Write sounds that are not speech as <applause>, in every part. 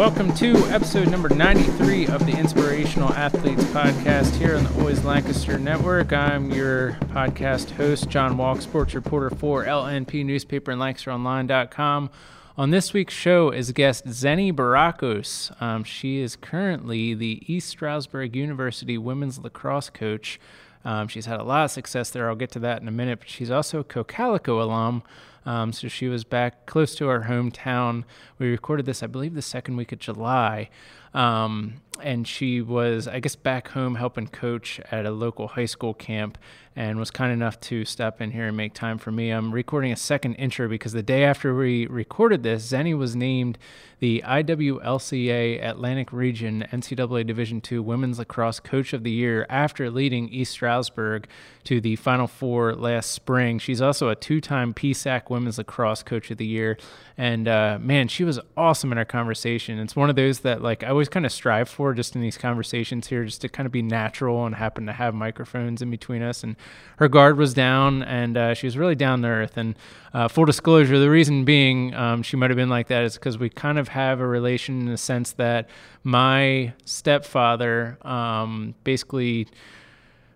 welcome to episode number 93 of the Inspirational Athletes Podcast here on the Always Lancaster Network. I'm your podcast host, John Walk, sports reporter for LNP Newspaper and LancasterOnline.com. On this week's show is guest Zenny Barakos. Um, she is currently the East Stroudsburg University women's lacrosse coach. Um, she's had a lot of success there. I'll get to that in a minute, but she's also a Cocalico alum. Um, so she was back close to our hometown. We recorded this, I believe, the second week of July. Um, and she was, I guess, back home helping coach at a local high school camp and was kind enough to step in here and make time for me. I'm recording a second intro because the day after we recorded this, Zenny was named the IWLCA Atlantic Region NCAA Division II Women's Lacrosse Coach of the Year after leading East Stroudsburg to the Final Four last spring. She's also a two-time PSAC Women's Lacrosse Coach of the Year, and uh, man, she was awesome in our conversation. It's one of those that like I always kind of strive for just in these conversations here, just to kind of be natural and happen to have microphones in between us. And her guard was down, and uh, she was really down to earth. And uh, full disclosure, the reason being um, she might have been like that is because we kind of have a relation in the sense that my stepfather um, basically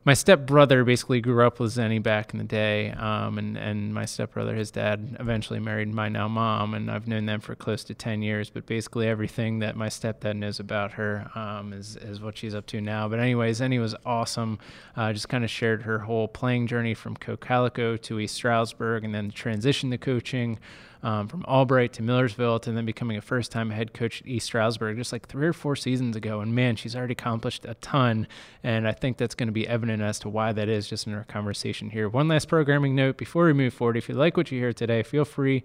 my stepbrother basically grew up with Zenny back in the day, um, and and my stepbrother, his dad, eventually married my now mom, and I've known them for close to ten years. But basically, everything that my stepdad knows about her um, is is what she's up to now. But anyways, Zenny was awesome. Uh, just kind of shared her whole playing journey from Cocalico to East Stroudsburg, and then transition to coaching um, from Albright to Millersville to then becoming a first time head coach at East Stroudsburg just like three or four seasons ago. And man, she's already accomplished a ton. And I think that's going to be evident as to why that is just in our conversation here. One last programming note before we move forward. If you like what you hear today, feel free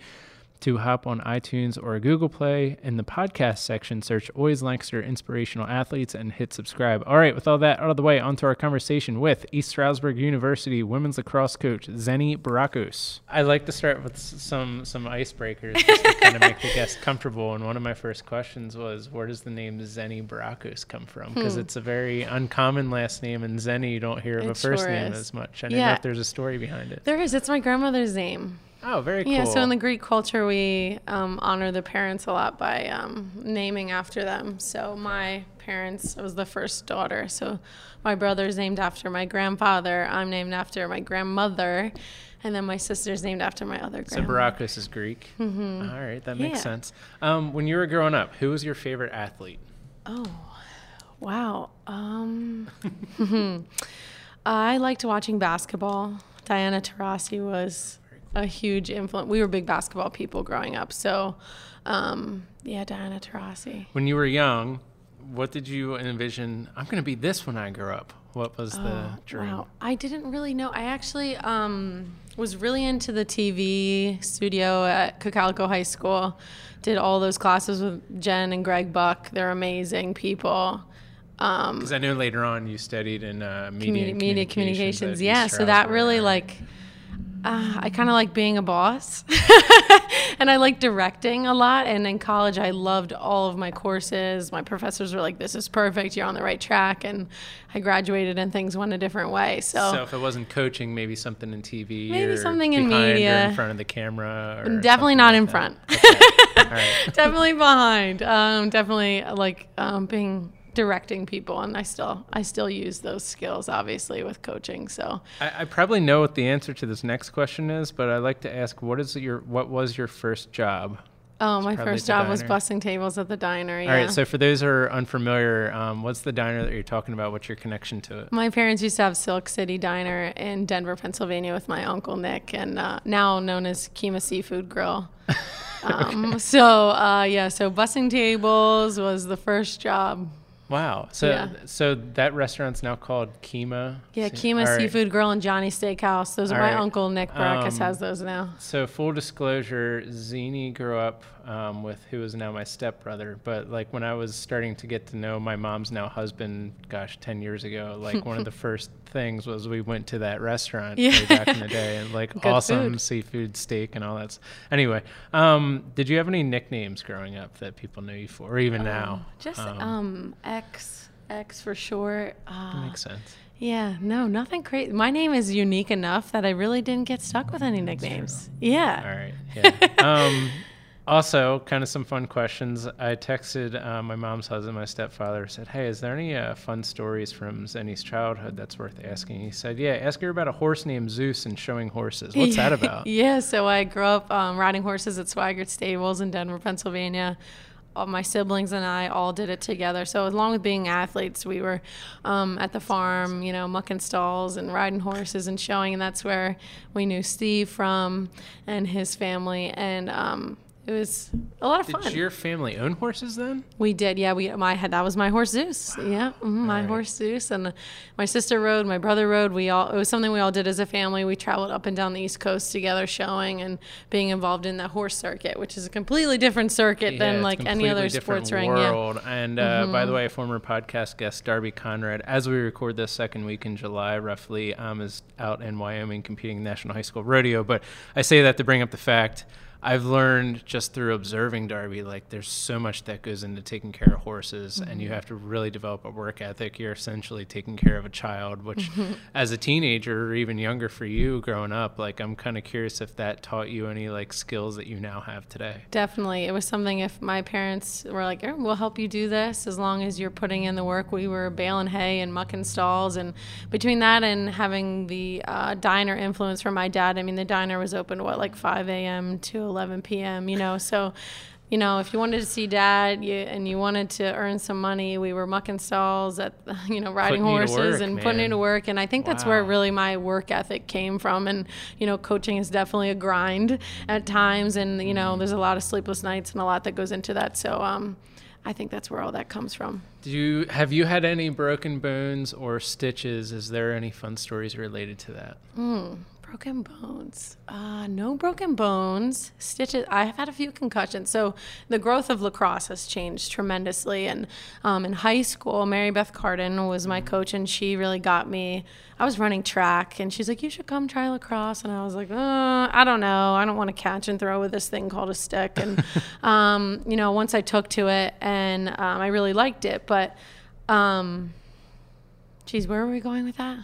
to hop on iTunes or Google Play. In the podcast section, search Always Lancaster Inspirational Athletes and hit subscribe. All right, with all that out of the way, onto our conversation with East Stroudsburg University women's lacrosse coach Zenny Barakos. I like to start with some some icebreakers just to kind of make the guest comfortable. And one of my first questions was, where does the name Zenny Barakos come from? Because hmm. it's a very uncommon last name, and Zenny you don't hear of it a first sure name is. as much. I don't yeah. know if there's a story behind it. There is. It's my grandmother's name. Oh, very cool. Yeah, so in the Greek culture, we um, honor the parents a lot by um, naming after them. So my parents, I was the first daughter. So my brother's named after my grandfather. I'm named after my grandmother. And then my sister's named after my other grandma. So Barakos is Greek. Mm-hmm. All right, that makes yeah. sense. Um, when you were growing up, who was your favorite athlete? Oh, wow. Um, <laughs> I liked watching basketball. Diana Taurasi was a huge influence. We were big basketball people growing up, so um, yeah, Diana Taurasi. When you were young, what did you envision? I'm going to be this when I grow up. What was oh, the dream? Wow. I didn't really know. I actually um, was really into the TV studio at Cocalico High School. Did all those classes with Jen and Greg Buck. They're amazing people. Because um, I know later on you studied in uh, media, media communications. communications yeah, so that really like uh, I kind of like being a boss <laughs> and I like directing a lot. And in college, I loved all of my courses. My professors were like, this is perfect. You're on the right track. And I graduated and things went a different way. So, so if it wasn't coaching, maybe something in TV, maybe something in media, in front of the camera, definitely not like in that. front. Okay. <laughs> definitely behind. Um, definitely like um, being directing people and i still i still use those skills obviously with coaching so I, I, probably know what the answer to this next question is but i'd like to ask what is your what was your first job Oh, my first job was bussing tables at the diner. Yeah. All right. So for those who are unfamiliar, um, what's the diner that you're talking about? What's your connection to it? My parents used to have Silk City Diner in Denver, Pennsylvania, with my uncle Nick, and uh, now known as Kima Seafood Grill. <laughs> um, okay. So uh, yeah, so bussing tables was the first job. Wow. So yeah. so that restaurant's now called Kima. Yeah, Kima All Seafood. Grill and Johnny Steakhouse. Those are All my right. uncle Nick Barakos um, has those now. So full disclosure, Zenny grew up um, with who is now my stepbrother. But like when I was starting to get to know my mom's now husband, gosh, ten years ago, like one of the <laughs> first things was we went to that restaurant yeah. back in the day and like <laughs> Good awesome food. seafood steak and all that. Anyway, um, did you have any nicknames growing up that people knew you for, or even uh, now? Just um, um, X, X for short. Uh, makes sense. Yeah, no, nothing crazy. My name is unique enough that I really didn't get stuck with any nicknames. Yeah. All right. <laughs> Yeah. um, also, kind of some fun questions. I texted uh, my mom's husband, my stepfather, said, "Hey, is there any uh, fun stories from Zenny's childhood that's worth asking?" He said, "Yeah, ask her about a horse named Zeus and showing horses. What's that <laughs> about?" yeah, so I grew up um, riding horses at Swigert Stables in Denver, Pennsylvania all my siblings and I all did it together. So along with being athletes, we were um, at the farm, you know, mucking stalls and riding horses and showing, and that's where we knew Steve from and his family. And um, it was a lot of did fun. Did your family own horses then? We did, yeah. We my had that was my horse Zeus, wow. yeah, mm-hmm, my right. horse Zeus, and my sister rode, my brother rode. We all it was something we all did as a family. We traveled up and down the East Coast together, showing and being involved in that horse circuit, which is a completely different circuit yeah, than like any other sports ring. World. Yeah. And uh, mm-hmm. by the way, former podcast guest, Darby Conrad, as we record this second week in July, roughly, um, is out in Wyoming competing in National High School Rodeo. But I say that to bring up the fact I've learned just through observing Darby, like there's so much that goes into taking care of horses, mm-hmm. and you mm-hmm. have to really develop a work ethic. You're essentially taking care of a child, which, mm-hmm. <laughs> as a teenager or even younger for you growing up, like I'm kind of curious if that taught you any like skills that you now have today. Definitely, it was something. If my parents were like, oh, "We'll help you do this as long as you're putting in the work," we were baling hay and mucking stalls, and between that and having the uh, diner influence from my dad, I mean, the diner was open what like 5 a.m. to 11 p.m. You know, so you know, if you wanted to see dad you, and you wanted to earn some money, we were mucking stalls at, <laughs> you know, riding putting horses work, and man. putting into work. And I think wow. that's where really my work ethic came from. And, you know, coaching is definitely a grind at times. And, you know, mm. there's a lot of sleepless nights and a lot that goes into that. So, um, I think that's where all that comes from. Do you have you had any broken bones or stitches? Is there any fun stories related to that? Mm, Broken bones. Uh, no broken bones. Stitches. I've had a few concussions. So the growth of lacrosse has changed tremendously. And um, in high school, Mary Beth Carden was my coach, and she really got me. I was running track, and she's like, "You should come try lacrosse." And I was like, uh, "I don't know. I don't want to catch and throw with this thing called a stick." And <laughs> um, you know, once I took to it, and um, I really liked it. But, um, geez, where were we going with that?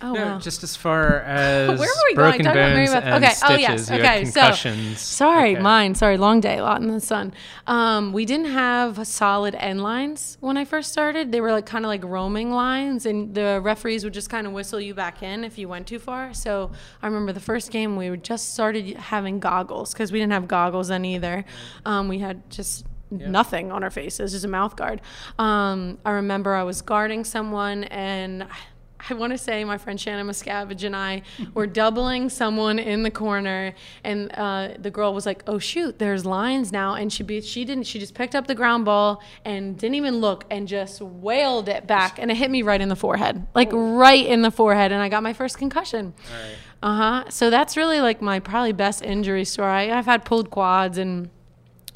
Oh, no, wow. just as far as <laughs> Where were we broken going? bones and okay. stitches. Oh, yes. Okay. concussions. So, sorry, okay. mine. Sorry, long day, a lot in the sun. Um, we didn't have solid end lines when I first started. They were like kind of like roaming lines, and the referees would just kind of whistle you back in if you went too far. So I remember the first game we just started having goggles because we didn't have goggles then either. Um, we had just yeah. nothing on our faces, just a mouth guard. Um, I remember I was guarding someone and I want to say my friend Shannon Miscavige and I were doubling someone in the corner, and uh, the girl was like, "Oh shoot, there's lines now," and she be, she didn't. She just picked up the ground ball and didn't even look and just wailed it back, and it hit me right in the forehead, like right in the forehead, and I got my first concussion. Uh huh. So that's really like my probably best injury story. I've had pulled quads and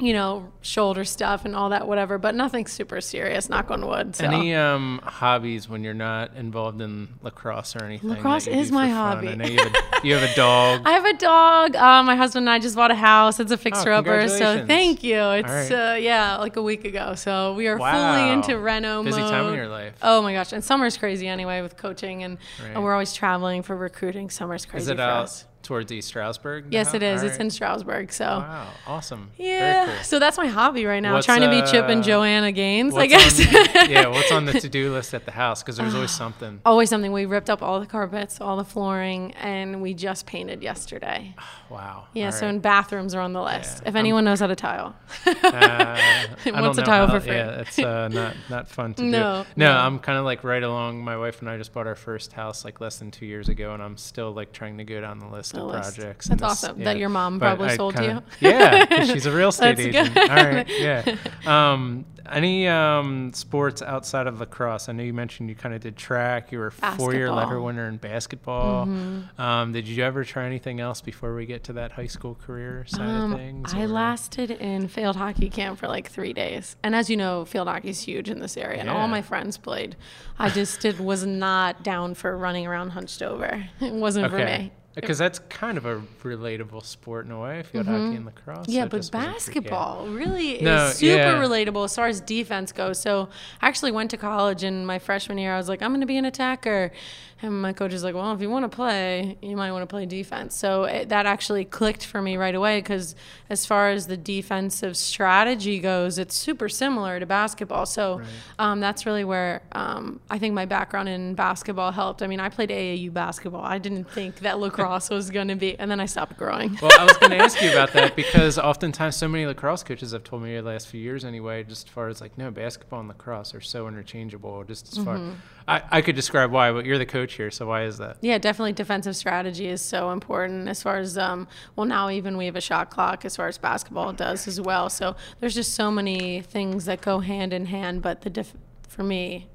you know, shoulder stuff and all that, whatever, but nothing super serious, knock on wood. So. Any um, hobbies when you're not involved in lacrosse or anything? Lacrosse is my hobby. I know you have, a, you have a <laughs> dog. I have a dog. Uh, my husband and I just bought a house. It's a fixer oh, upper. So thank you. It's, right. uh, yeah, like a week ago. So we are wow. fully into reno Busy mode. time in your life. Oh my gosh. And summer's crazy anyway with coaching and, right. and we're always traveling for recruiting. Summer's crazy is it for out, us towards East Stroudsburg? Yes, it is. It's in Stroudsburg. So wow, awesome. Yeah. Cool. So that's my hobby right now, what's, trying to be Chip and uh, Joanna Gaines. I guess. On, <laughs> yeah. What's on the to-do list at the house? Because there's always something. Always something. We ripped up all the carpets, all the flooring, and we just painted yesterday. <sighs> wow. Yeah. All so right. and bathrooms are on the list. Yeah. If anyone I'm, knows how to tile. uh, <laughs> What's a tile how, for free? Yeah, it's uh, <laughs> not not fun to no, do. No, no. I'm kind of like right along. My wife and I just bought our first house like less than two years ago, and I'm still like trying to go down the list the of list. projects. That's awesome. Yeah. That your mom but probably I sold kinda, you. <laughs> yeah, she's a real <laughs> estate agent. Good. All right. Yeah. <laughs> Um, any um, sports outside of lacrosse? I know you mentioned you kind of did track. You were four-year letter winner in basketball. Mm-hmm. Um, did you ever try anything else before we get to that high school career side um, of things? I lasted in field hockey camp for like three days, and as you know, field hockey is huge in this area, yeah. and all my friends played. I just did, was not down for running around hunched over. It wasn't okay. for me. Because that's kind of a relatable sport in a way, field mm-hmm. hockey and lacrosse. Yeah, but basketball really no, is super yeah. relatable as far as as defense goes, so I actually went to college in my freshman year. I was like, I'm going to be an attacker. And my coach is like, well, if you want to play, you might want to play defense. So it, that actually clicked for me right away because as far as the defensive strategy goes, it's super similar to basketball. So right. um, that's really where um, I think my background in basketball helped. I mean, I played AAU basketball. I didn't think that <laughs> lacrosse was going to be, and then I stopped growing. well, I was going to ask you about that <laughs> because oftentimes so many lacrosse coaches have told me the last few years anyway, just as far as like, no, basketball and lacrosse are so interchangeable. Just as far, mm-hmm. I, I could describe why, but you're the coach here, so why is that? Yeah, definitely defensive strategy is so important as far as um, well now even we have a shot clock as far as basketball does as well. So there's just so many things that go hand in hand. But the def- for me,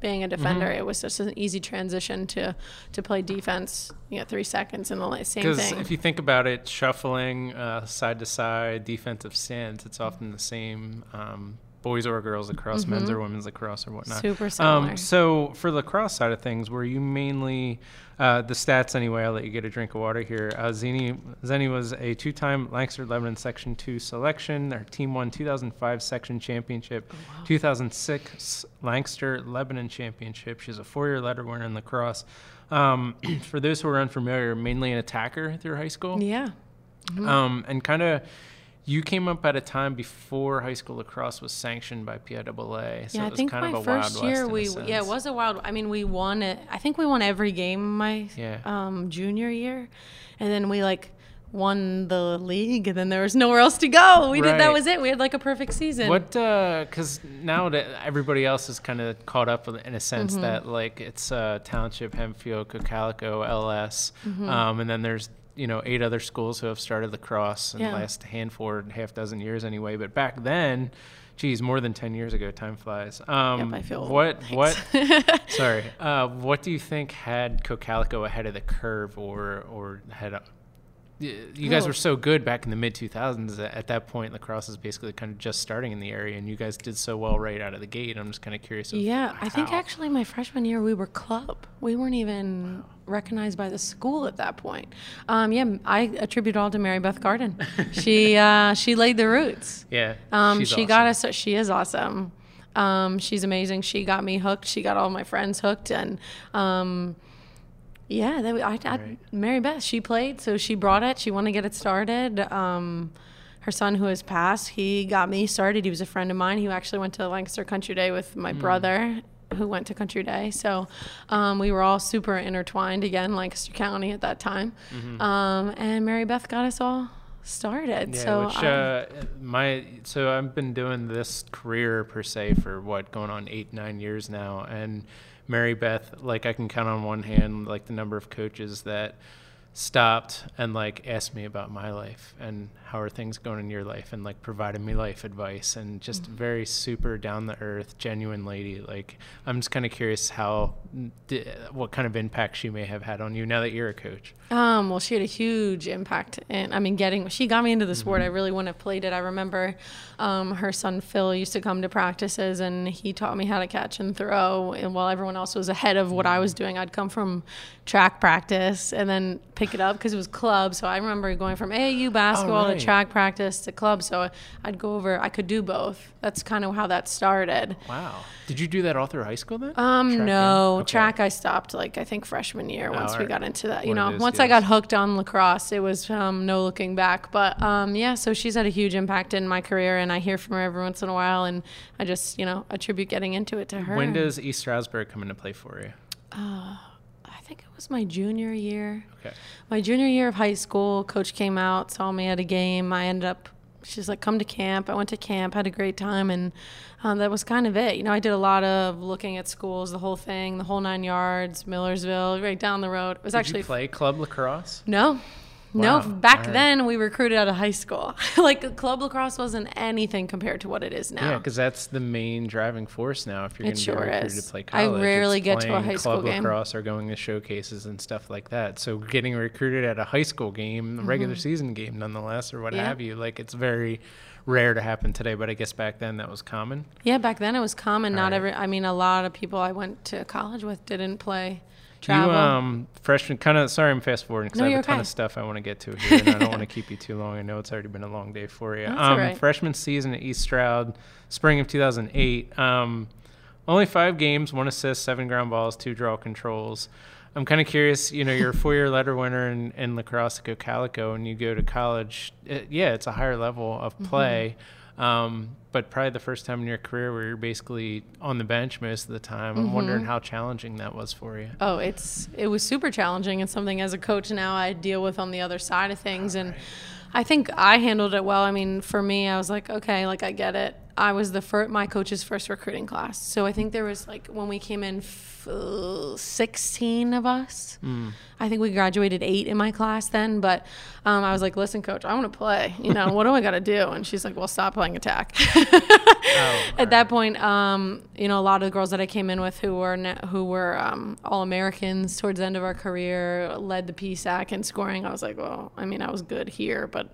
being a defender, mm-hmm. it was just an easy transition to to play defense. You know, three seconds and the same thing. Because if you think about it, shuffling uh, side to side, defensive stance, it's often the same. Um, boys or girls lacrosse, mm-hmm. men's or women's lacrosse, or whatnot. Super um, similar. Um, so for lacrosse side of things, were you mainly uh, the stats anyway? I'll let you get a drink of water here. Uh, Zenny Zenny was a two-time Lancaster Lebanon Section Two selection. Their team won 2005 Section Championship, oh, wow. 2006 Lancaster Lebanon Championship. She's a four-year letter winner in lacrosse. Um, <clears throat> for those who are unfamiliar, mainly an attacker through high school. Yeah. Mm-hmm. Um, and kind of you came up at a time before high school lacrosse was sanctioned by PIAA. So yeah, I think my first year we yeah it was a wild. I mean, we won it. I think we won every game my yeah. um, junior year, and then we like won the league, and then there was nowhere else to go. We right. did that was it. We had like a perfect season. What? Because uh, now that everybody else is kind of caught up in a sense mm-hmm. that like it's uh, Township, Hempfield, Cocalico, LS, mm-hmm. um, and then there's you know eight other schools who have started lacrosse in yeah. the last handful half dozen years anyway. But back then, geez, more than ten years ago, time flies. Um, yep, I feel what what. <laughs> sorry, uh, what do you think had Cocalico ahead of the curve, or or had you guys were so good back in the mid 2000s at that point lacrosse is basically kind of just starting in the area and you guys did so well right out of the gate. I'm just kind of curious yeah i think actually my freshman year we were club. We weren't even wow. recognized by the school at that point. Um, yeah i attribute it all to mary beth Carden. <laughs> She uh, she laid the roots. Yeah um, she awesome. got us she is awesome. Um, she's amazing. She got me hooked. She got all my friends hooked and um, yeah, that, I, I, right. Mary Beth, she played, so she brought it. She wanted to get it started. Um, her son, who has passed, he got me started. He was a friend of mine. He actually went to Lancaster Country Day with my mm. brother, who went to Country Day. So um, we were all super intertwined again, Lancaster County at that time. Mm-hmm. Um, and Mary Beth got us all started. Yeah, so which, uh, my so I've been doing this career per se for what going on eight nine years now, and Mary Beth, like I can count on one hand like the number of coaches that stopped and like asked me about my life. And how are things going in your life and like provided me life advice and just mm-hmm. very super down the earth genuine lady like i'm just kind of curious how what kind of impact she may have had on you now that you're a coach. Um well she had a huge impact and i mean getting she got me into the sport. Mm-hmm. i really wouldn't have played it. I remember um, her son phil used to come to practices and he taught me how to catch and throw. And while everyone else was ahead of what i was doing i'd come from track practice and then pick it up because it was club. So i remember going from aau basketball oh, right track practice to club. So I'd go over. I could do both. That's kind of how that started. Wow. Did you do that all through high school then? Um, track no. Okay. Track I stopped like I think freshman year. Once oh, we got into that, you know, once I got hooked on lacrosse, it was um, no looking back. But um, yeah, so she's had a huge impact in my career, and I hear from her every once in a while, and I just you know attribute getting into it to her. When does East Stroudsburg come into play for you? Uh, it was my junior year. Okay. My junior year of high school, coach came out, saw me at a game. I ended up, she's like, come to camp. I went to camp, had a great time, and um, that was kind of it. You know, I did a lot of looking at schools, the whole thing, the whole nine yards, Millersville, right down the road. It was did actually. You play club lacrosse? No, Wow. No, back right. then we recruited out of high school. <laughs> like club lacrosse wasn't anything compared to what it is now. Yeah, because that's the main driving force now. If you're going to sure be recruited is. to play college, I rarely get to a high school club game. lacrosse or going to showcases and stuff like that. So getting recruited at a high school game, mm-hmm. regular season game, nonetheless, or what yeah. have you, like it's very rare to happen today. But I guess back then that was common. Yeah, back then it was common. All Not right. every. I mean, a lot of people I went to college with didn't play travel. You, um, freshman, kind of. Sorry, I'm fast forwarding because no, I have a ton okay. of stuff I want to get to here, and I don't want to keep you too long. I know it's already been a long day for you. <laughs> That's um, right. Freshman season at East Stroud, spring of 2008. Um, only five games, one assist, seven ground balls, two draw controls. I'm kind of curious. You know, you're a four-year letter winner in, in lacrosse at Cocalico, and you go to college. It, yeah, it's a higher level of mm-hmm. play. Mm-hmm um, but probably the first time in your career where you're basically on the bench most of the time. I'm mm-hmm. wondering how challenging that was for you. Oh, it's it was super challenging and something as a coach now I deal with on the other side of things and I think I handled it well. I mean, for me, I was like, okay, like I get it. I was the first, my coach's first recruiting class. So I think there was like when we came in, f- 16 of us. Mm. I think we graduated eight in my class then. But um, I was like, listen, coach, I want to play. You know, what do I got to do? And she's like, well, stop playing attack. <laughs> oh, At right. that point, um, you know, a lot of the girls that I came in with who were ne- who were um, all Americans towards the end of our career led the PSAC in scoring. I was like, well, I mean, I was good here, but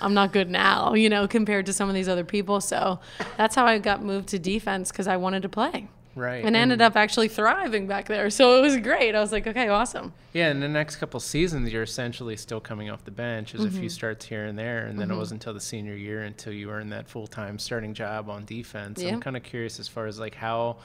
I'm not good now, you know, compared to some of these other people. So that's how I got moved to defense because I wanted to play. Right. And, and ended up actually thriving back there. So it was great. I was like, okay, awesome. Yeah, in the next couple seasons, you're essentially still coming off the bench. There's mm-hmm. a few starts here and there. And then mm-hmm. it wasn't until the senior year until you earned that full time starting job on defense. Yeah. I'm kind of curious as far as like how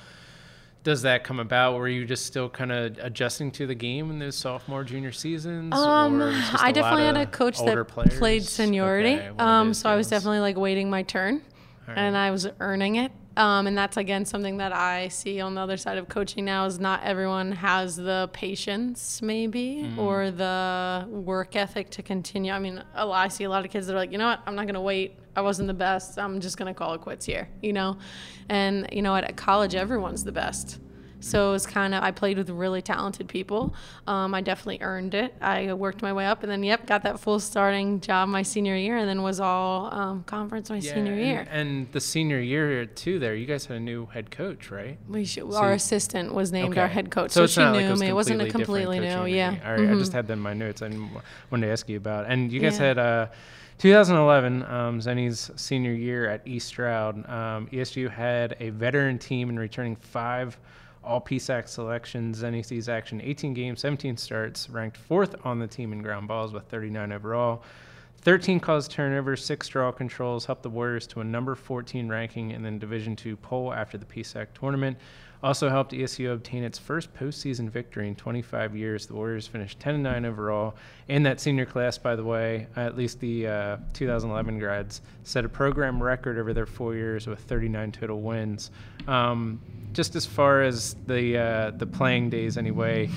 does that come about? Were you just still kind of adjusting to the game in those sophomore, junior seasons? Um, I definitely had a coach that players? played seniority. Okay, um, so I was definitely like waiting my turn, right. and I was earning it. Um, and that's again something that I see on the other side of coaching now is not everyone has the patience maybe mm. or the work ethic to continue. I mean, a lot, I see a lot of kids that are like, you know what, I'm not going to wait. I wasn't the best. I'm just going to call it quits here, you know? And, you know, what at college, everyone's the best. So it was kind of, I played with really talented people. Um, I definitely earned it. I worked my way up and then, yep, got that full starting job my senior year and then was all um, conference my yeah, senior year. And, and, the senior year, too, there, you guys had a new head coach, right? We should, so our you, assistant was named okay. our head coach. So, so she knew like me. It wasn't a completely new, yeah. All right, mm-hmm. I just had that in my notes. I wanted to ask you about. And you guys yeah. had, uh, 2011, um, Zenny's senior year at East Stroud, um, ESU had a veteran team and returning five all PSAC selections, NEC's action, 18 games, 17 starts, ranked fourth on the team in ground balls with 39 overall. 13 caused turnovers, six draw controls, helped the Warriors to a number 14 ranking in the Division II poll after the PSAC tournament. Also helped ESU obtain its first postseason victory in 25 years. The Warriors finished 10 9 overall. In that senior class, by the way, at least the uh, 2011 grads set a program record over their four years with 39 total wins. Um, just as far as the uh, the playing days, anyway,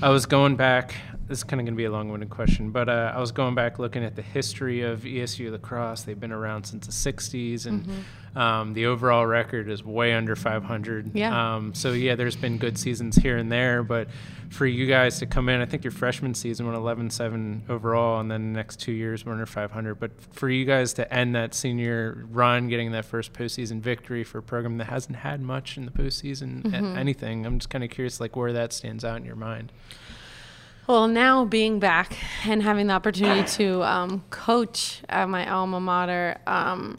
I was going back. This is kind of going to be a long-winded question, but uh, I was going back looking at the history of ESU lacrosse. They've been around since the '60s, and mm-hmm um, the overall record is way under 500. Yeah. Um, so yeah, there's been good seasons here and there, but for you guys to come in, I think your freshman season went 11-7 overall, and then the next two years were under 500. But for you guys to end that senior run, getting that first postseason victory for a program that hasn't had much in the postseason, mm-hmm. anything, I'm just kind of curious, like where that stands out in your mind. Well, now being back and having the opportunity to um, coach at my alma mater. Um,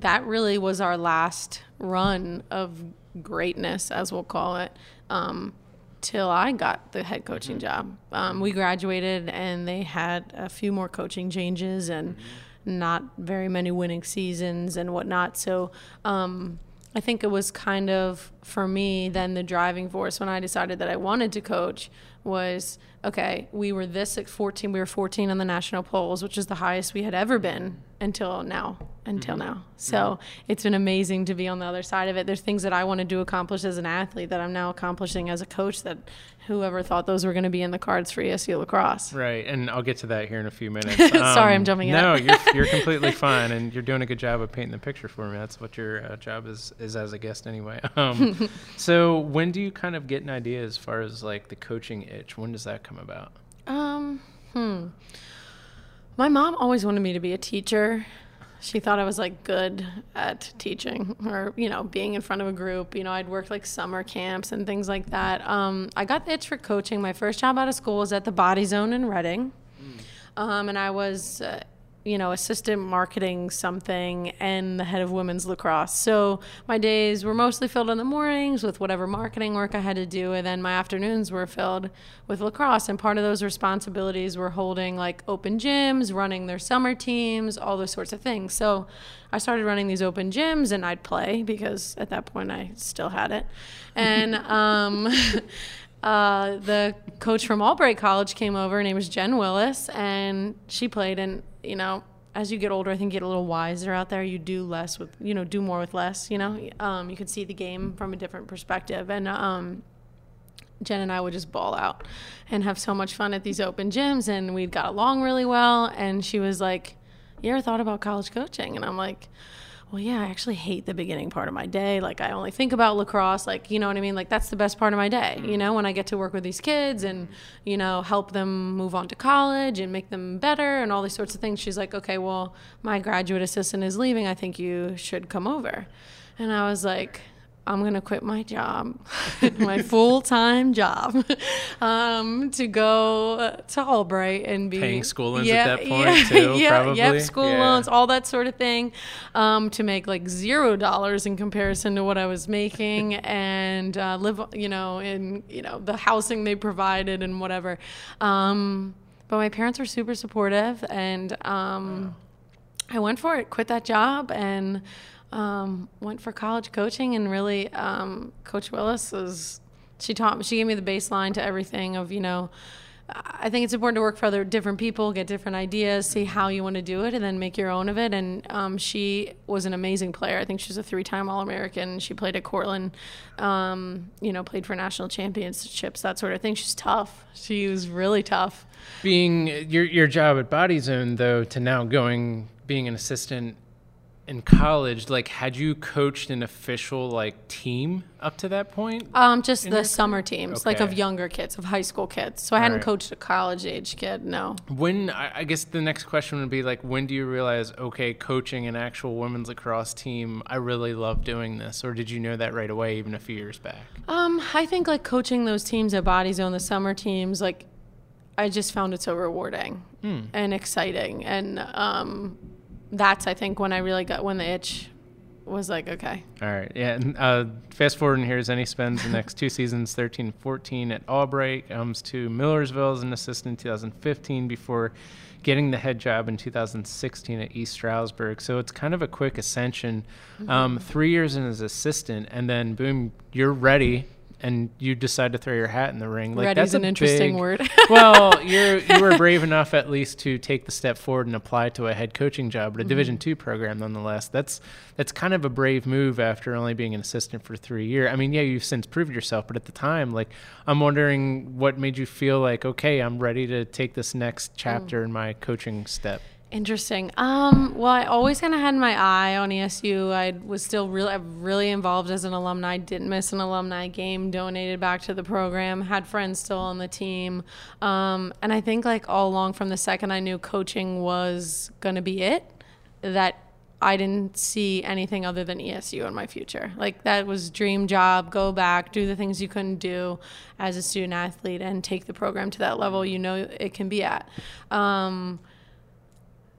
that really was our last run of greatness, as we'll call it, um, till I got the head coaching mm-hmm. job. Um, we graduated, and they had a few more coaching changes and mm-hmm. not very many winning seasons and whatnot. So um, I think it was kind of, for me, then the driving force when I decided that I wanted to coach was okay, we were this at 14, we were 14 on the national polls, which is the highest we had ever been until now until mm-hmm. now. So mm-hmm. it's been amazing to be on the other side of it. There's things that i wanted to accomplish as an athlete that i'm now accomplishing as a coach that whoever thought those were going to be in the cards for esu lacrosse. Right and i'll get to that here in a few minutes. <laughs> Sorry um, i'm jumping in. no you're, you're completely fine and you're doing a good job of painting the picture for me. That's what your uh, job is is as a guest anyway. <laughs> Um, <laughs> so when do you kind of get an idea as far as like the coaching itch? When does that come about? Um hmm my mom always wanted me to be a teacher. She thought I was like good at teaching or, you know, being in front of a group. You know, I'd worked like summer camps and things like that. Um, I got the itch for coaching. My first job out of school was at the Body Zone in Reading. Mm. Um, and I was uh, you know, assistant marketing something and the head of women's lacrosse. So my days were mostly filled in the mornings with whatever marketing work I had to do, and then my afternoons were filled with lacrosse. And part of those responsibilities were holding like open gyms, running their summer teams, all those sorts of things. So I started running these open gyms, and I'd play because at that point I still had it, and. <laughs> um, <laughs> Uh, the coach from Albright College came over. Her name was Jen Willis, and she played. And you know, as you get older, I think you get a little wiser out there. You do less with, you know, do more with less. You know, um, you can see the game from a different perspective. And um, Jen and I would just ball out and have so much fun at these open gyms, and we got along really well. And she was like, "You ever thought about college coaching?" And I'm like well, yeah, I actually hate the beginning part of my day. Like, I only think about lacrosse. Like, you know what I mean? Like, that's the best part of my day, you mm. know, when I get to work with these kids and, you know, help them move on to college and make them better and all these sorts of things. She's like, okay, well, my graduate assistant is leaving. I think you should come over. And I was like, I'm going to quit my job, <laughs> my full time job, <laughs> um, to go to Albright and be paying school loans yeah, at that point yeah, too. <laughs> Yeah, probably. yep, school yeah. loans, all that sort of thing, um, to make like zero dollars in comparison to what I was making, and uh, live, you know, in you know the housing they provided and whatever. Um, but my parents were super supportive, and um, I went for it. Quit that job and um, went for college coaching and really um, coach willis was she taught me she gave me the baseline to everything of you know I think it's important to work for other different people, get different ideas, see how you want to do it, and then make your own of it. And um, she was an amazing player. I think she's a three-time All-American. She played at Cortland, um, you know, played for national championships, that sort of thing. She's tough. She was really tough. Being your your job at Body Zone, though, to now going being an assistant in college, like, had you coached an official like team up to that point? Um, just the summer teams, okay. like of younger kids, of high school kids. So I All hadn't right. coached a college age kid. No. When I guess the next question would be like, when do you realize, okay, coaching an actual women's lacrosse team, I really love doing this, or did you know that right away, even a few years back? Um, I think like coaching those teams at Body Zone, the summer teams, like, I just found it so rewarding mm. and exciting, and um that's I think when I really got when the itch was like okay. All right, yeah. And, uh, fast forward and here's any spends the <laughs> next two seasons, 13, 14 at Albright, comes to Millersville as an assistant in 2015 before getting the head job in 2016 at East Stroudsburg. So it's kind of a quick ascension. Mm-hmm. Um, three years in as assistant, and then boom, you're ready and you decide to throw your hat in the ring. Like Ready's that's an interesting big, word. <laughs> well, <laughs> you you were brave enough at least to take the step forward and apply to a head coaching job at a mm-hmm. Division two program, nonetheless. That's that's kind of a brave move after only being an assistant for three years. I mean, yeah, you've since proved yourself, but at the time, like, I'm wondering what made you feel like, okay, I'm ready to take this next chapter mm. in my coaching step. Interesting. Um, well, I always kind of had my eye on ESU. I was still really, really involved as an alumni. Didn't miss an alumni game. Donated back to the program. Had friends still on the team. Um, and I think like all along from the second I knew coaching was going to be it, that I didn't see anything other than ESU in my future. Like that was dream job. Go back, do the things you couldn't do as a student athlete, and take the program to that level you know it can be at. Um,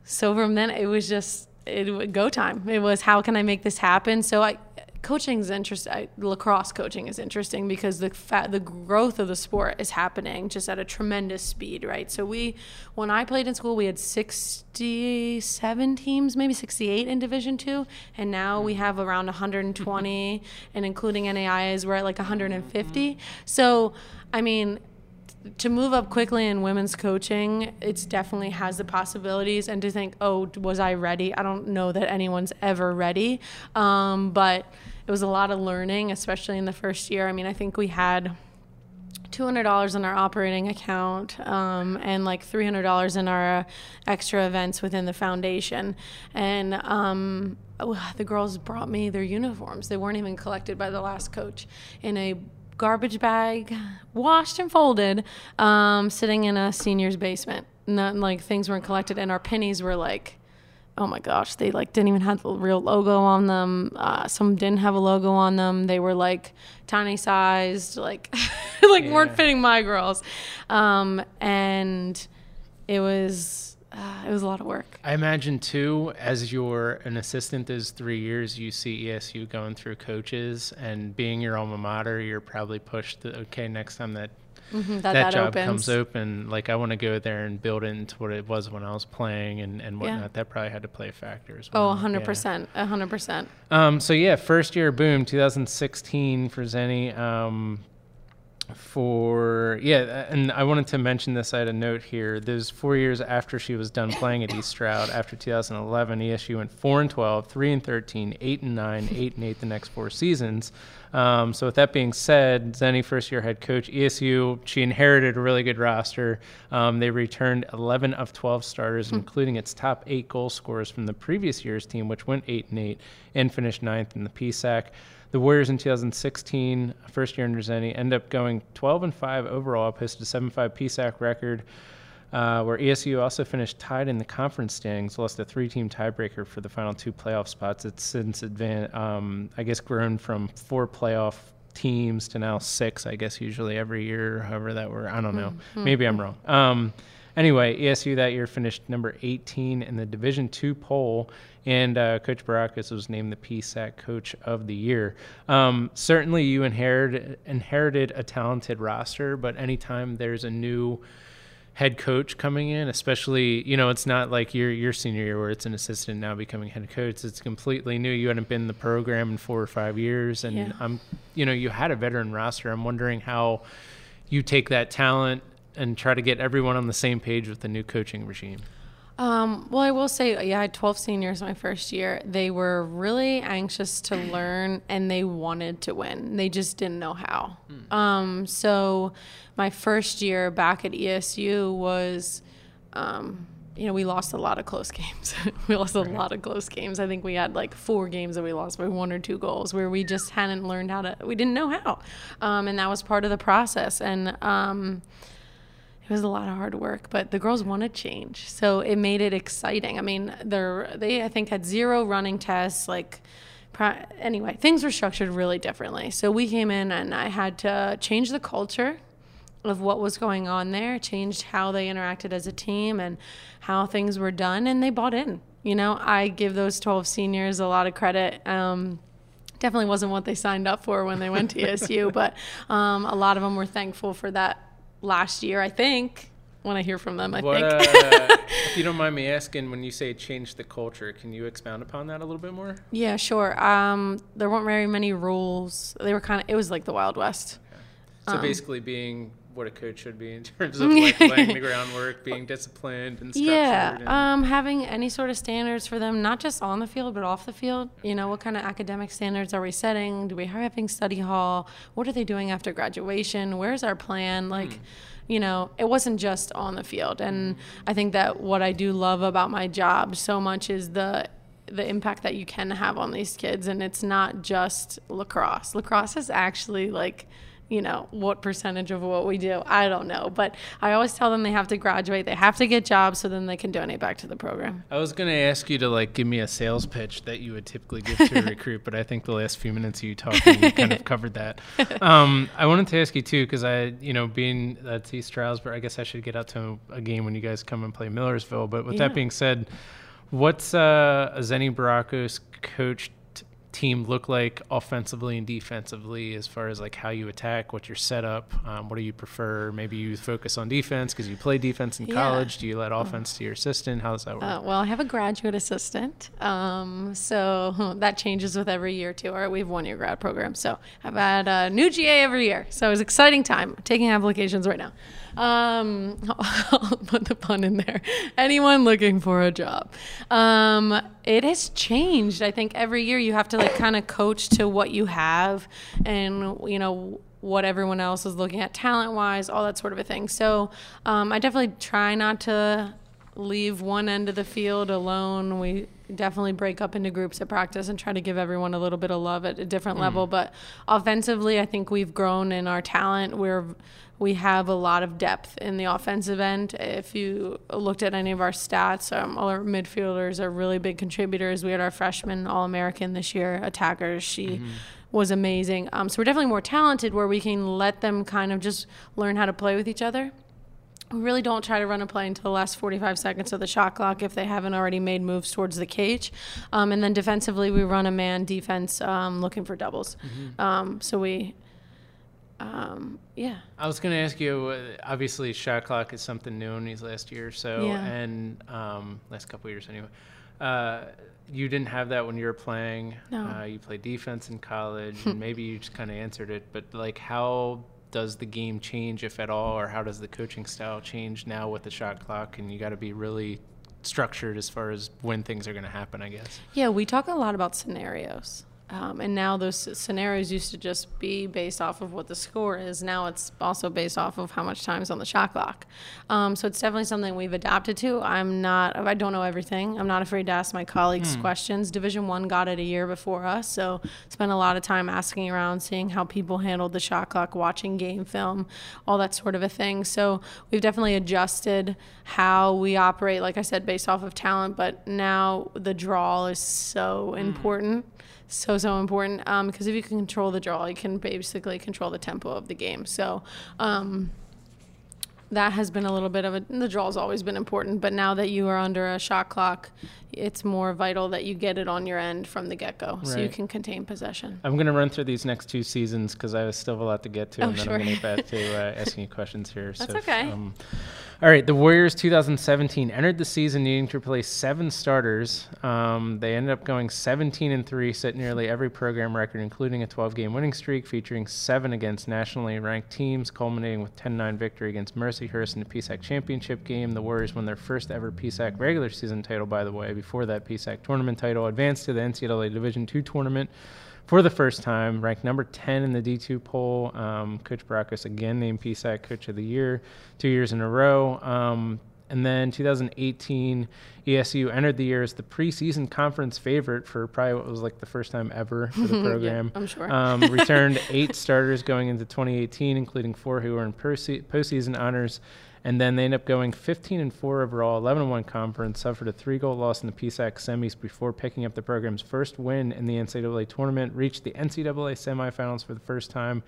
so from then it was just it go time. It was how can I make this happen? So I coaching is interesting. Lacrosse coaching is interesting because the fa- the growth of the sport is happening just at a tremendous speed, right? So we, when I played in school, we had sixty seven teams, maybe sixty eight in Division two, and now we have around one hundred and twenty, and including NAIAs, we're at like one hundred and fifty. So, I mean, to move up quickly in women's coaching, it's definitely has the possibilities. And to think, oh, was I ready? I don't know that anyone's ever ready. Um, but it was a lot of learning, especially in the first year. I mean, I think we had $200 in our operating account um, and like $300 in our uh, extra events within the foundation. And um, the girls brought me their uniforms. They weren't even collected by the last coach in a garbage bag, washed and folded, um, sitting in a senior's basement. Not like things weren't collected, and our pennies were like, oh my gosh, they like didn't even have the real logo on them. Uh, some didn't have a logo on them. They were like tiny sized, like <laughs> like yeah. weren't fitting my girls, um, and it was uh, it was a lot of work. I imagine too, as you're an assistant those three years, you see ESU going through coaches and being your alma mater, you're probably pushed. To, okay, next time that mm-hmm, that, that, that, job opens. comes open, like I want to go there and build it into what it was when I was playing and, and whatnot. Yeah. That probably had to play factors. Oh, 100 percent, hundred percent. Um, so yeah, first year boom, 2016 for Zenny. Um, for yeah and i wanted to mention this i had a note here there's four years after she was done playing at east stroud after 2011 esu went 4 and 12 3 and 13 8 and 9 8 and 8 the next four seasons. Um, so with that being said zenny first year head coach esu she inherited a really good roster. Um, they returned 11 of 12 starters mm-hmm. including its top eight goal scorers from the previous year's team which went 8 and 8 and finished ninth in the psac the Warriors in 2016, first year under Zenny, end up going 12 and 5 overall, posted a 7-5 PSAC record. Uh, where ESU also finished tied in the conference standings, lost a three-team tiebreaker for the final two playoff spots. It's since advan- um, I guess grown from four playoff teams to now six. I guess usually every year, however that were. I don't know. Mm-hmm. Maybe I'm wrong. Um, anyway, ESU that year finished number 18 in the Division two poll and uh, Coach Barakos was named the PSAC Coach of the Year. Um, certainly, you inherited inherited a talented roster, but anytime there's a new head coach coming in, especially you know it's not like your your senior year where it's an assistant now becoming head coach. It's completely new. You hadn't been in the program in four or five years, and yeah. I'm you know you had a veteran roster. I'm wondering how you take that talent and try to get everyone on the same page with the new coaching regime. Um, well, I will say, yeah, I had 12 seniors my first year. They were really anxious to <clears throat> learn and they wanted to win. They just didn't know how. Hmm. Um, so my first year back at ESU was, um, you know, we lost a lot of close <laughs> games. we lost a lot of close games. I think we had like four games that we lost by one or two goals where we just hadn't learned how to, we didn't know how. Um, and that was part of the process. And, um, it was a lot of hard work, but the girls wanted change, so it made it exciting. I mean, they're they I think had zero running tests, like. Anyway, things were structured really differently. So we came in and I had to change the culture of what was going on there, changed how they interacted as a team and how things were done, and they bought in. You know, I give those 12 seniors a lot of credit. Um, definitely wasn't what they signed up for when they went to <laughs> ESU, but um, a lot of them were thankful for that last year, I think. When I hear from them, I what, think. uh, <laughs> if you don't mind me asking, when you say change the culture, can you expound upon that a little bit more? Yeah, sure. Um, there weren't very many rules. They were kind of. It was like the Wild West. Okay. So um, basically, being what a coach should be in <laughs> terms of like laying the groundwork, being disciplined and structured. Yeah, and um, having any sort of standards for them, not just on the field but off the field. You know, what kind of academic standards are we setting? Do we have having study hall? What are they doing after graduation? Where's our plan? Like. Mm you know, it wasn't just on the field. And I think that what I do love about my job so much is the the impact that you can have on these kids and it's not just lacrosse. Lacrosse is actually like you know, what percentage of what we do. I don't know. But I always tell them they have to graduate, they have to get jobs so then they can donate back to the program. I was going to ask you to like give me a sales pitch that you would typically give to a <laughs> recruit, but I think the last few minutes of you talking, you kind of covered that. <laughs> Um, I wanted to ask you too, because I, you know, being at East Stroudsburg, I guess I should get out to a game when you guys come and play Millersville. But with yeah. that being said, what's uh, a Zenny Barakos coach team look like offensively and defensively as far as like how you attack what's your setup um, what do you prefer? Maybe you focus on defense because you play defense in yeah. college. Do you let offense to your assistant? How does that work? Uh, well i have a graduate assistant um, so <laughs> that changes with every year too or we have one year grad program. So i've had a new ga every year so it's exciting time. Taking applications right now. Um, <laughs> I'll put the pun in there. Anyone looking for a job. Um, it has changed. I think every year you have to like kind of coach to what you have and, you know, what everyone else is looking at talent wise, all that sort of a thing. So um, I definitely try not to leave one end of the field alone. We definitely break up into groups at practice and try to give everyone a little bit of love at a different mm. level. But offensively, I think we've grown in our talent. We're we have a lot of depth in the offensive end. If you looked at any of our stats, um, all our midfielders are really big contributors. We had our freshman All American this year, attackers. She mm-hmm. was amazing. Um, so we're definitely more talented where we can let them kind of just learn how to play with each other. we really don't try to run a play until the last 45 seconds of the shot clock if they haven't already made moves towards the cage. Um, and then defensively, we run a man defense um, looking for doubles. Mm-hmm. Um, so we, um, yeah. I was going to ask you uh, obviously, shot clock is something new in these last year or so, yeah. and um, last couple years anyway. Uh, you didn't have that when you were playing. No. Uh, you played defense in college, <laughs> and maybe you just kind of answered it. But like, how does the game change, if at all, or how does the coaching style change now with the shot clock? And you got to be really structured as far as when things are going to happen, I guess. Yeah, we talk a lot about scenarios. Um, and now those scenarios used to just be based off of what the score is. Now it's also based off of how much time is on the shot clock. Um, so it's definitely something we've adapted to. I'm not. I don't know everything. I'm not afraid to ask my colleagues hmm. questions. Division One got it a year before us, so spent a lot of time asking around, seeing how people handled the shot clock, watching game film, all that sort of a thing. So we've definitely adjusted how we operate. Like I said, based off of talent, but now the draw is so hmm. important so so important because um, if you can control the draw, you can basically control the tempo of the game. So. Um, that has been a little bit of a the draw's always been important but now that you are under a shot clock it's more vital that you get it on your end from the get-go right. so you can contain possession i'm going to run through these next two seasons because i still have a lot to get to oh, and then sure. i'm going to get back to uh, <laughs> asking you questions here that's so okay if, um, all right, the Warriors 2017 entered the season needing to replace seven starters. Um, they ended up going 17 and three, set nearly every program record, including a 12-game winning streak featuring seven against nationally ranked teams, culminating with 10-9 victory against Mercyhurst in the PSAC championship game. The Warriors won their first ever PSAC regular season title, by the way. Before that PSAC tournament title, advanced to the NCAA Division II tournament for the first time, ranked number 10 in the D2 poll. Um, Coach Barakos again named PSAC Coach of the Year two years in a row. Um, and then 2018, ESU entered the year as the preseason conference favorite for probably what was like the first time ever for the <laughs> program. yeah, I'm sure. Um, <laughs> returned eight starters going into 2018, including four who were in postseason honors and then they end up going 15 and 4 overall, 11 and 1 conference, suffered a three goal loss in the PSAC semis before picking up the program's first win in the NCAA tournament, reached the NCAA semifinals for the first time.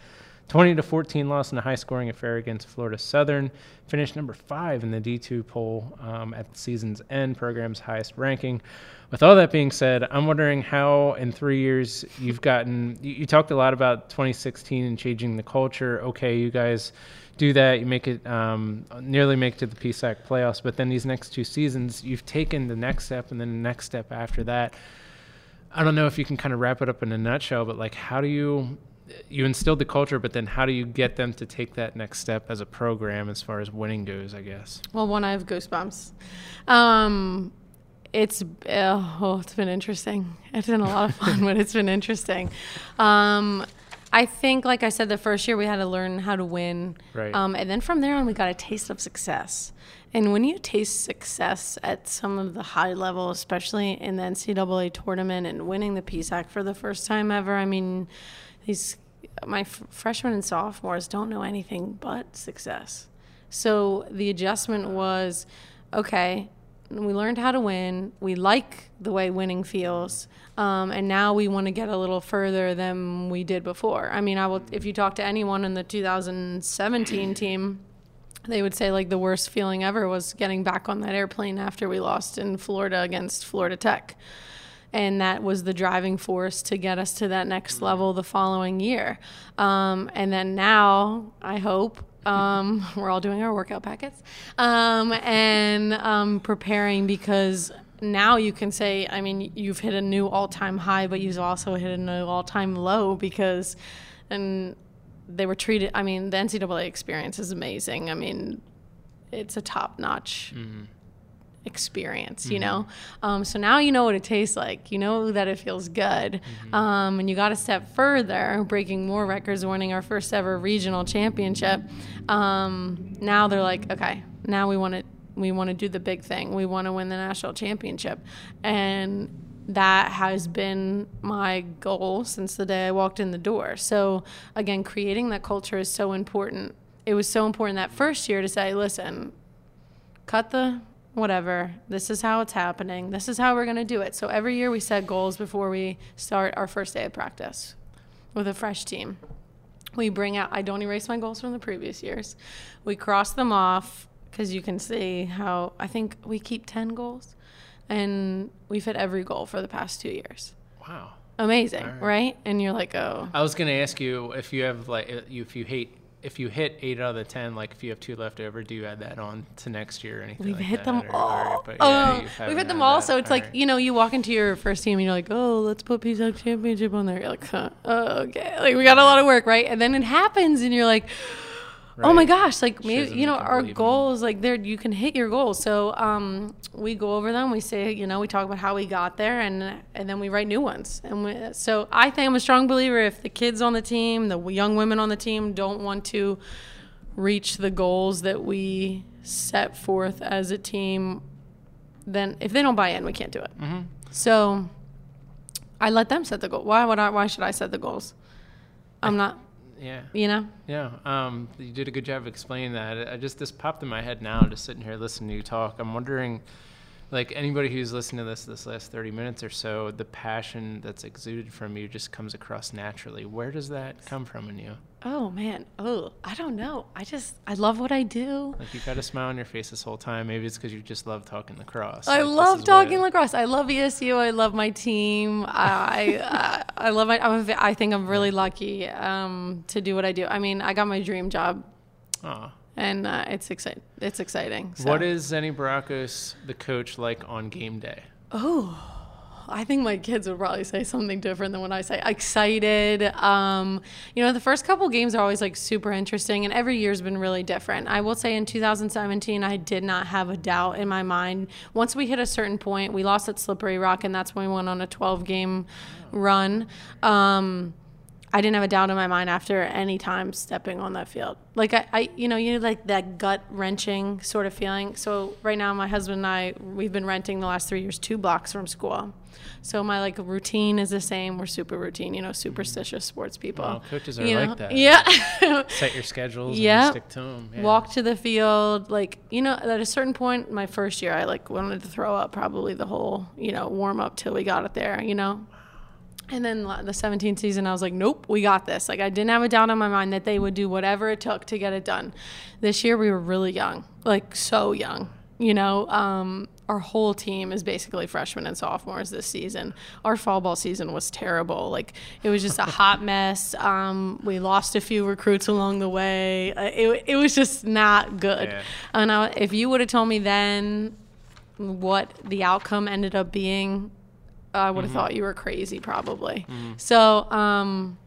20 to 14 loss in a high scoring affair against Florida Southern. Finished number five in the D2 poll um, at the season's end, program's highest ranking. With all that being said, I'm wondering how in three years you've gotten. You, you talked a lot about 2016 and changing the culture. Okay, you guys do that, you make it um, nearly make it to the PSAC playoffs. But then these next two seasons, you've taken the next step and then the next step after that. I don't know if you can kind of wrap it up in a nutshell, but like, how do you you instilled the culture, but then how do you get them to take that next step as a program as far as winning goes? I guess. Well, one, I have goosebumps. Um, it's oh, it's been interesting. It's been a lot of fun, <laughs> but it's been interesting. Um, I think, like I said, the first year we had to learn how to win. Right. Um, and then from there on, we got a taste of success. And when you taste success at some of the high level, especially in the NCAA tournament and winning the PSAC for the first time ever, I mean, these my f- freshmen and sophomores don't know anything but success. So the adjustment was okay, we learned how to win. We like the way winning feels. Um, and now we want to get a little further than we did before. I mean, I will. If you talk to anyone in the 2017 team, they would say like the worst feeling ever was getting back on that airplane after we lost in Florida against Florida Tech. And that was the driving force to get us to that next level the following year. Um, and then now, I hope um, <laughs> we're all doing our workout packets um, and um, preparing because now you can say, I mean, you've hit a new all time high, but you've also hit a new all time low because, and they were treated, I mean, the NCAA experience is amazing. I mean, it's a top notch. Mm-hmm experience, you mm-hmm. know? Um, so now you know what it tastes like. You know that it feels good. Mm-hmm. Um, and you got a step further, breaking more records, winning our first ever regional championship. Um, now they're like, okay, now we want to. We want to do the big thing. We want to win the national championship. And that has been my goal since the day I walked in the door. So, again, creating that culture is so important. It was so important that first year to say, listen, cut the whatever. This is how it's happening. This is how we're going to do it. So every year we set goals before we start our first day of practice with a fresh team. We bring out, I don't erase my goals from the previous years. We cross them off, because you can see how I think we keep 10 goals and we've hit every goal for the past two years. Wow. Amazing, right. right. And you're like, oh. I was going to ask you if you have like, if you hate if you hit eight out of the ten, like if you have two left over, do you add that on to next year or anything? We've like hit that, them or, all. Or, yeah, oh, we've hit them all. That. So it's all like right. you know, you walk into your first team and you're like, oh, let's put PSAC championship on there. You're like, huh, oh, okay, like we got a lot of work, right? And then it happens, and you're like. Right. Oh my gosh! Like maybe you know our goals, like there you can hit your goals. So um, we go over them. We say you know we talk about how we got there, and and then we write new ones. And we, so I think I'm a strong believer if the kids on the team, the young women on the team, don't want to reach the goals that we set forth as a team, then if they don't buy in, we can't do it. Mm-hmm. So I let them set the goal. Why would I? Why should I set the goals? I'm not. Yeah. You know? Yeah. Um, you did a good job of explaining that. I just, this popped in my head now, just sitting here listening to you talk. I'm wondering, like, anybody who's listened to this this last 30 minutes or so, the passion that's exuded from you just comes across naturally. Where does that come from in you? Oh man, oh I don't know. I just I love what I do. Like you've got a smile on your face this whole time. Maybe it's because you just love talking lacrosse. I like, love talking lacrosse. I love ESU. I love my team. I I, I love my. I'm a, I think I'm really lucky um, to do what I do. I mean, I got my dream job. Oh. And uh, it's exciting. It's exciting. So. What is Zenny Barakos, the coach, like on game day? Oh I think my kids would probably say something different than what I say. Excited. Um, you know, the first couple games are always like super interesting, and every year's been really different. I will say in 2017, I did not have a doubt in my mind. Once we hit a certain point, we lost at Slippery Rock, and that's when we went on a 12 game run. Um, I didn't have a doubt in my mind after any time stepping on that field. Like I, I you know, you know, like that gut wrenching sort of feeling. So right now, my husband and I, we've been renting the last three years two blocks from school. So my like routine is the same. We're super routine, you know, superstitious sports people. Coaches are you like that. Yeah. <laughs> Set your schedules. Yeah. Stick to them. Yeah. Walk to the field. Like you know, at a certain point, my first year, I like wanted to throw up probably the whole you know warm up till we got it there. You know, and then the 17th season, I was like, nope, we got this. Like, I didn't have a doubt in my mind that they would do whatever it took to get it done. This year, we were really young, like, so young. You know, um, our whole team is basically freshmen and sophomores this season. Our fall ball season was terrible. Like, it was just a <laughs> hot mess. Um, we lost a few recruits along the way. Uh, it, it was just not good. Yeah. And I, if you would have told me then what the outcome ended up being, I would have mm-hmm. thought you were crazy, probably. Mm-hmm. So, um,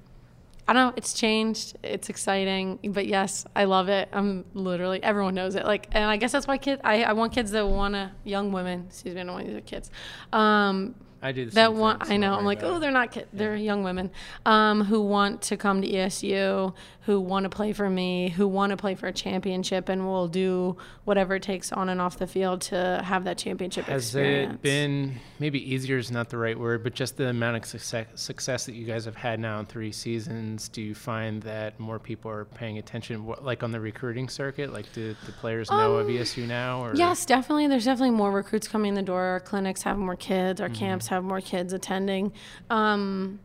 I don't know. It's changed. It's exciting, but yes, I love it. I'm literally everyone knows it. Like, and I guess that's why kids. I, I want kids that want to young women. Excuse me, I don't want these are kids. Um, I do that one. I know. I'm like, oh, they're not kids. They're young women um, who want to come to ESU, who want to play for me, who want to play for a championship, and will do whatever it takes on and off the field to have that championship Has experience. it been maybe easier is not the right word, but just the amount of success, success that you guys have had now in three seasons? Do you find that more people are paying attention, like on the recruiting circuit? Like, do the players know um, of ESU now? Or? Yes, definitely. There's definitely more recruits coming in the door. Our clinics have more kids. Our mm-hmm. camps have more kids attending. Um,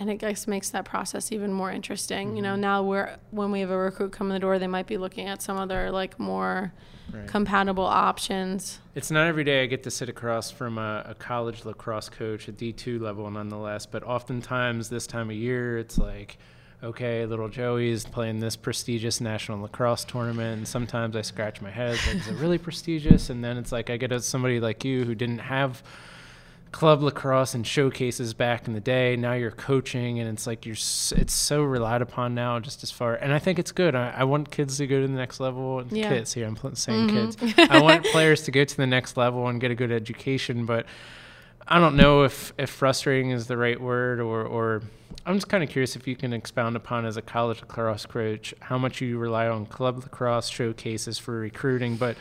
and it guess makes that process even more interesting. You know, mm-hmm. now we're when we have a recruit come in the door, they might be looking at some other like more right. compatible options. It's not every day I get to sit across from a, a college lacrosse coach, a D two level, nonetheless. But oftentimes this time of year, it's like okay, little Joey's playing this prestigious national lacrosse tournament. And sometimes I scratch my head, like, is it really <laughs> prestigious? And then it's like I get somebody like you who didn't have club lacrosse and showcases back in the day. Now you're coaching, and it's like you're. It's so relied upon now, just as far. And I think it's good. I, I want kids to go to the next level. Yeah. Kids here, I'm saying mm-hmm. kids. I want <laughs> players to go to the next level and get a good education, but. I don't know if, if frustrating is the right word or, or I'm just kind of curious if you can expound upon as a college lacrosse coach how much you rely on club lacrosse showcases for recruiting. But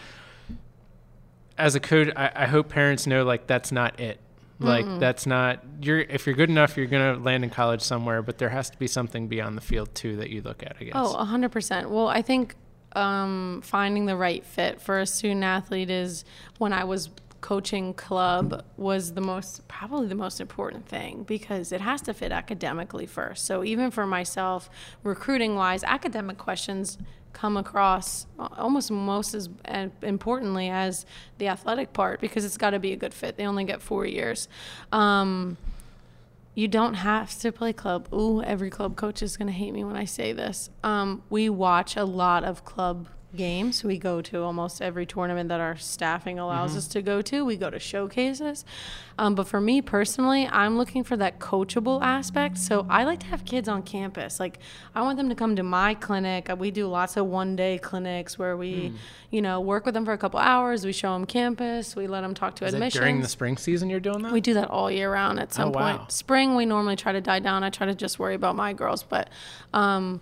as a coach, I, I hope parents know like that's not it. Like mm that's not you're if you're good enough, you're gonna land in college somewhere. But there has to be something beyond the field too that you look at. I guess. Oh, hundred percent. Well, I think um, finding the right fit for a student athlete is when I was coaching club was the most probably the most important thing because it has to fit academically first. So even for myself, recruiting wise, academic questions come across almost most as importantly as the athletic part because it's got to be a good fit. They only get four years. Um, you don't have to play club. Ooh, every club coach is going to hate me when I say this. Um, we watch a lot of club games. We go to almost every tournament that our staffing allows mm-hmm. us to go to. We go to showcases. Um, but for me personally, I'm looking for that coachable aspect. So I like to have kids on campus. Like I want them to come to my clinic. We do lots of one day clinics where we, mm. you know, work with them for a couple hours. We show them campus. We let them talk to Is admissions. during the spring season, you're doing that? We do that all year round at some oh, point. Wow. Spring, we normally try to die down. I try to just worry about my girls, but. Um,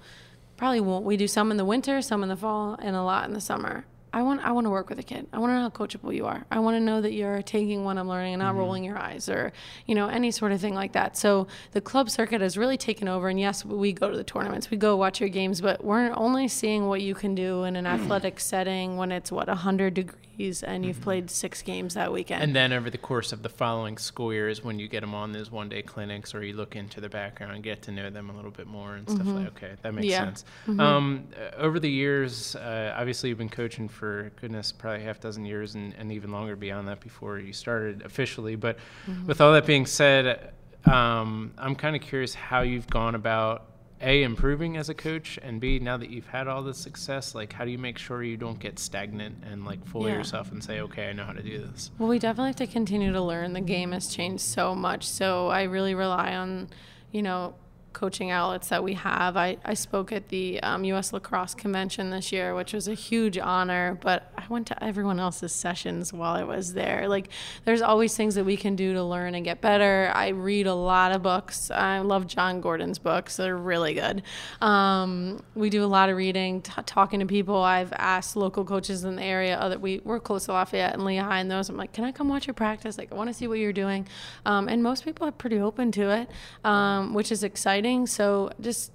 probably won't. We do some in the winter, some in the fall, and a lot in the summer. I want I want to work with a kid. I want to know how coachable you are. I want to know that you're taking what I'm learning and not mm-hmm. rolling your eyes or you know any sort of thing like that. So the club circuit has really taken over. And yes, we go to the tournaments, we go watch your games, but we're only seeing what you can do in an athletic setting when it's what 100 degrees and you've mm-hmm. played six games that weekend. And then over the course of the following school year is when you get them on those one day clinics or you look into their background and get to know them a little bit more and stuff mm-hmm. like okay, that makes yeah. sense. Mm-hmm. Um, over the years, uh, obviously you've been coaching for goodness, probably half dozen years and, and even longer beyond that before you started officially. But mm-hmm. with all that being said, um, I'm kind of curious how you've gone about a improving as a coach and b now that you've had all this success like how do you make sure you don't get stagnant and like fool yeah. yourself and say okay i know how to do this well we definitely have to continue to learn the game has changed so much so i really rely on you know coaching outlets that we have. I, I spoke at the um, U.S. Lacrosse Convention this year, which was a huge honor, but I went to everyone else's sessions while I was there. Like, there's always things that we can do to learn and get better. I read a lot of books. I love Jon Gordon's books, they're really good. Um, we do a lot of reading, t- talking to people. I've asked local coaches in the area, other, we, we're close to Lafayette and Lehigh, and those, I'm like, can I come watch your practice? Like, I want to see what you're doing. Um, and most people are pretty open to it, um, which is exciting So just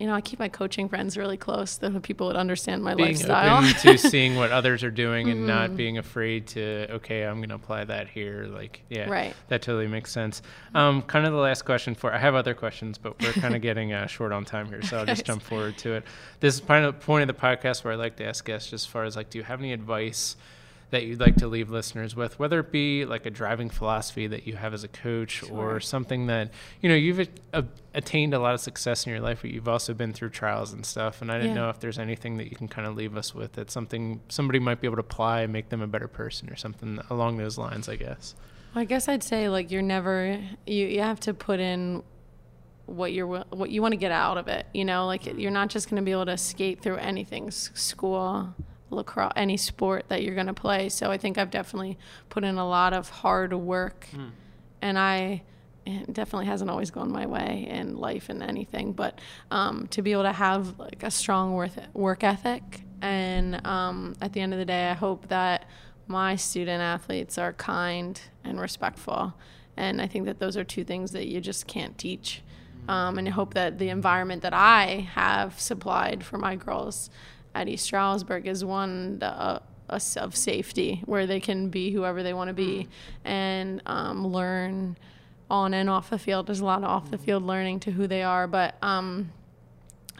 you know, I keep my coaching friends really close, the people that understand my being lifestyle. Open to <laughs> seeing what others are doing and mm-hmm. not being afraid to, okay, I'm going to apply that here. Like, yeah, right. that totally makes sense. Um, kind of the last question for, I have other questions, but we're kind of <laughs> getting uh, short on time here, so I'll just jump forward to it. This is kind of the point of the podcast where I like to ask guests, just as far as like, do you have any advice? That you'd like to leave listeners with, whether it be like a driving philosophy that you have as a coach sure. or something that, you know, you've a- attained a lot of success in your life, but you've also been through trials and stuff. And I didn't yeah. know if there's anything that you can kind of leave us with that something somebody might be able to apply and make them a better person or something along those lines, I guess. Well, I guess I'd say like you're never, you, you have to put in what you're what you want to get out of it you know like mm-hmm. you're not just going to be able to skate through anything school lacrosse, any sport that you're going to play. So I think I've definitely put in a lot of hard work, mm. and I it definitely hasn't always gone my way in life and anything. But um, to be able to have like a strong work work ethic, and um, at the end of the day, I hope that my student athletes are kind and respectful. And I think that those are two things that you just can't teach. Hmm. Um, and I hope that the environment that I have supplied for my girls at East Stroudsburg is one uh, of safety where they can be whoever they want to be and um, learn on and off the field. There's a lot of off the field learning to who they are, but um,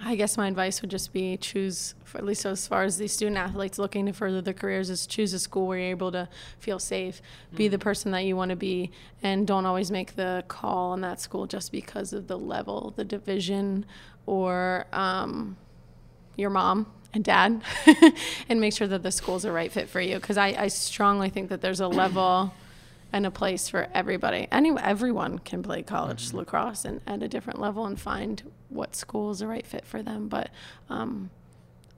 I guess my advice would just be choose, at least as far as the student athletes looking to further their careers, is choose a school where you're able to feel safe, be the mm-hmm. person that you want to be, and don't always make the call on that school just because of the level, the division, or um, your mom and dad <laughs> and make sure that the school's a right fit for you. Because I, I strongly think that there's a level and a place for everybody. Any everyone can play college mm-hmm. lacrosse and at a different level and find what school is a right fit for them. But um,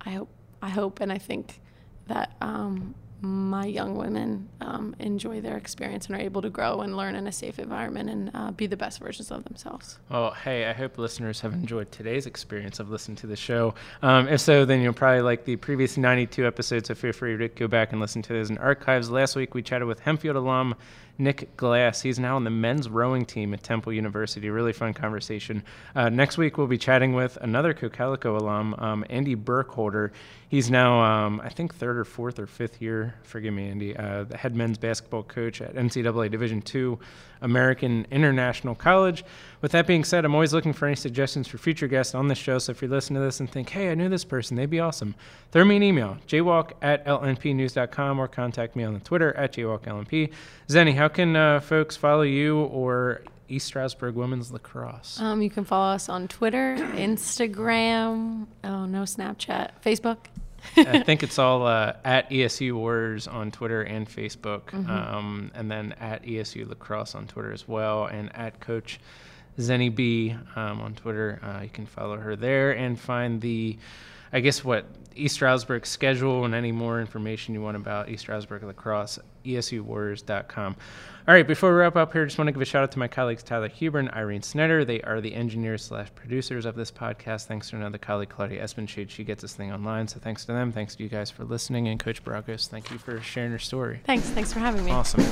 i hope i hope and i think that um, my young women um, enjoy their experience and are able to grow and learn in a safe environment and uh, be the best versions of themselves. Well, hey, I hope listeners have enjoyed today's experience of listening to the show. Um, if so, then you'll probably like the previous 92 episodes, so feel free to go back and listen to those in archives. Last week, we chatted with Hempfield alum Nick Glass. He's now on the men's rowing team at Temple University. Really fun conversation. Uh, next week, we'll be chatting with another Cocalico alum, um, Andy Burkholder. He's now, um, I think, third or fourth or fifth year forgive me, Andy, uh, the head men's basketball coach at NCAA Division II American International College. With that being said, I'm always looking for any suggestions for future guests on this show. So if you listen to this and think, hey, I knew this person, they'd be awesome, throw me an email, jwalk at lnpnews.com, or contact me on the Twitter at jwalklnp. Zenny, how can uh, folks follow you or East Stroudsburg Women's Lacrosse? Um, you can follow us on Twitter, Instagram, oh, no Snapchat, Facebook. I <laughs> think it's all uh, at ESU Warriors on Twitter and Facebook, mm-hmm. um, and then at ESU Lacrosse on Twitter as well, and at Coach Zenny B um, on Twitter. Uh, you can follow her there and find the, I guess, what East Stroudsburg schedule and any more information you want about East Stroudsburg Lacrosse, ESUWarriors.com. All right, before we wrap up here, just want to give a shout out to my colleagues Tyler Huber and Irene Snetter. They are the engineers slash producers of this podcast. Thanks to another colleague, Claudia Espenshade. She gets this thing online. So thanks to them. Thanks to you guys for listening. And Coach Barakos, thank you for sharing your story. Thanks. Thanks for having me. Awesome.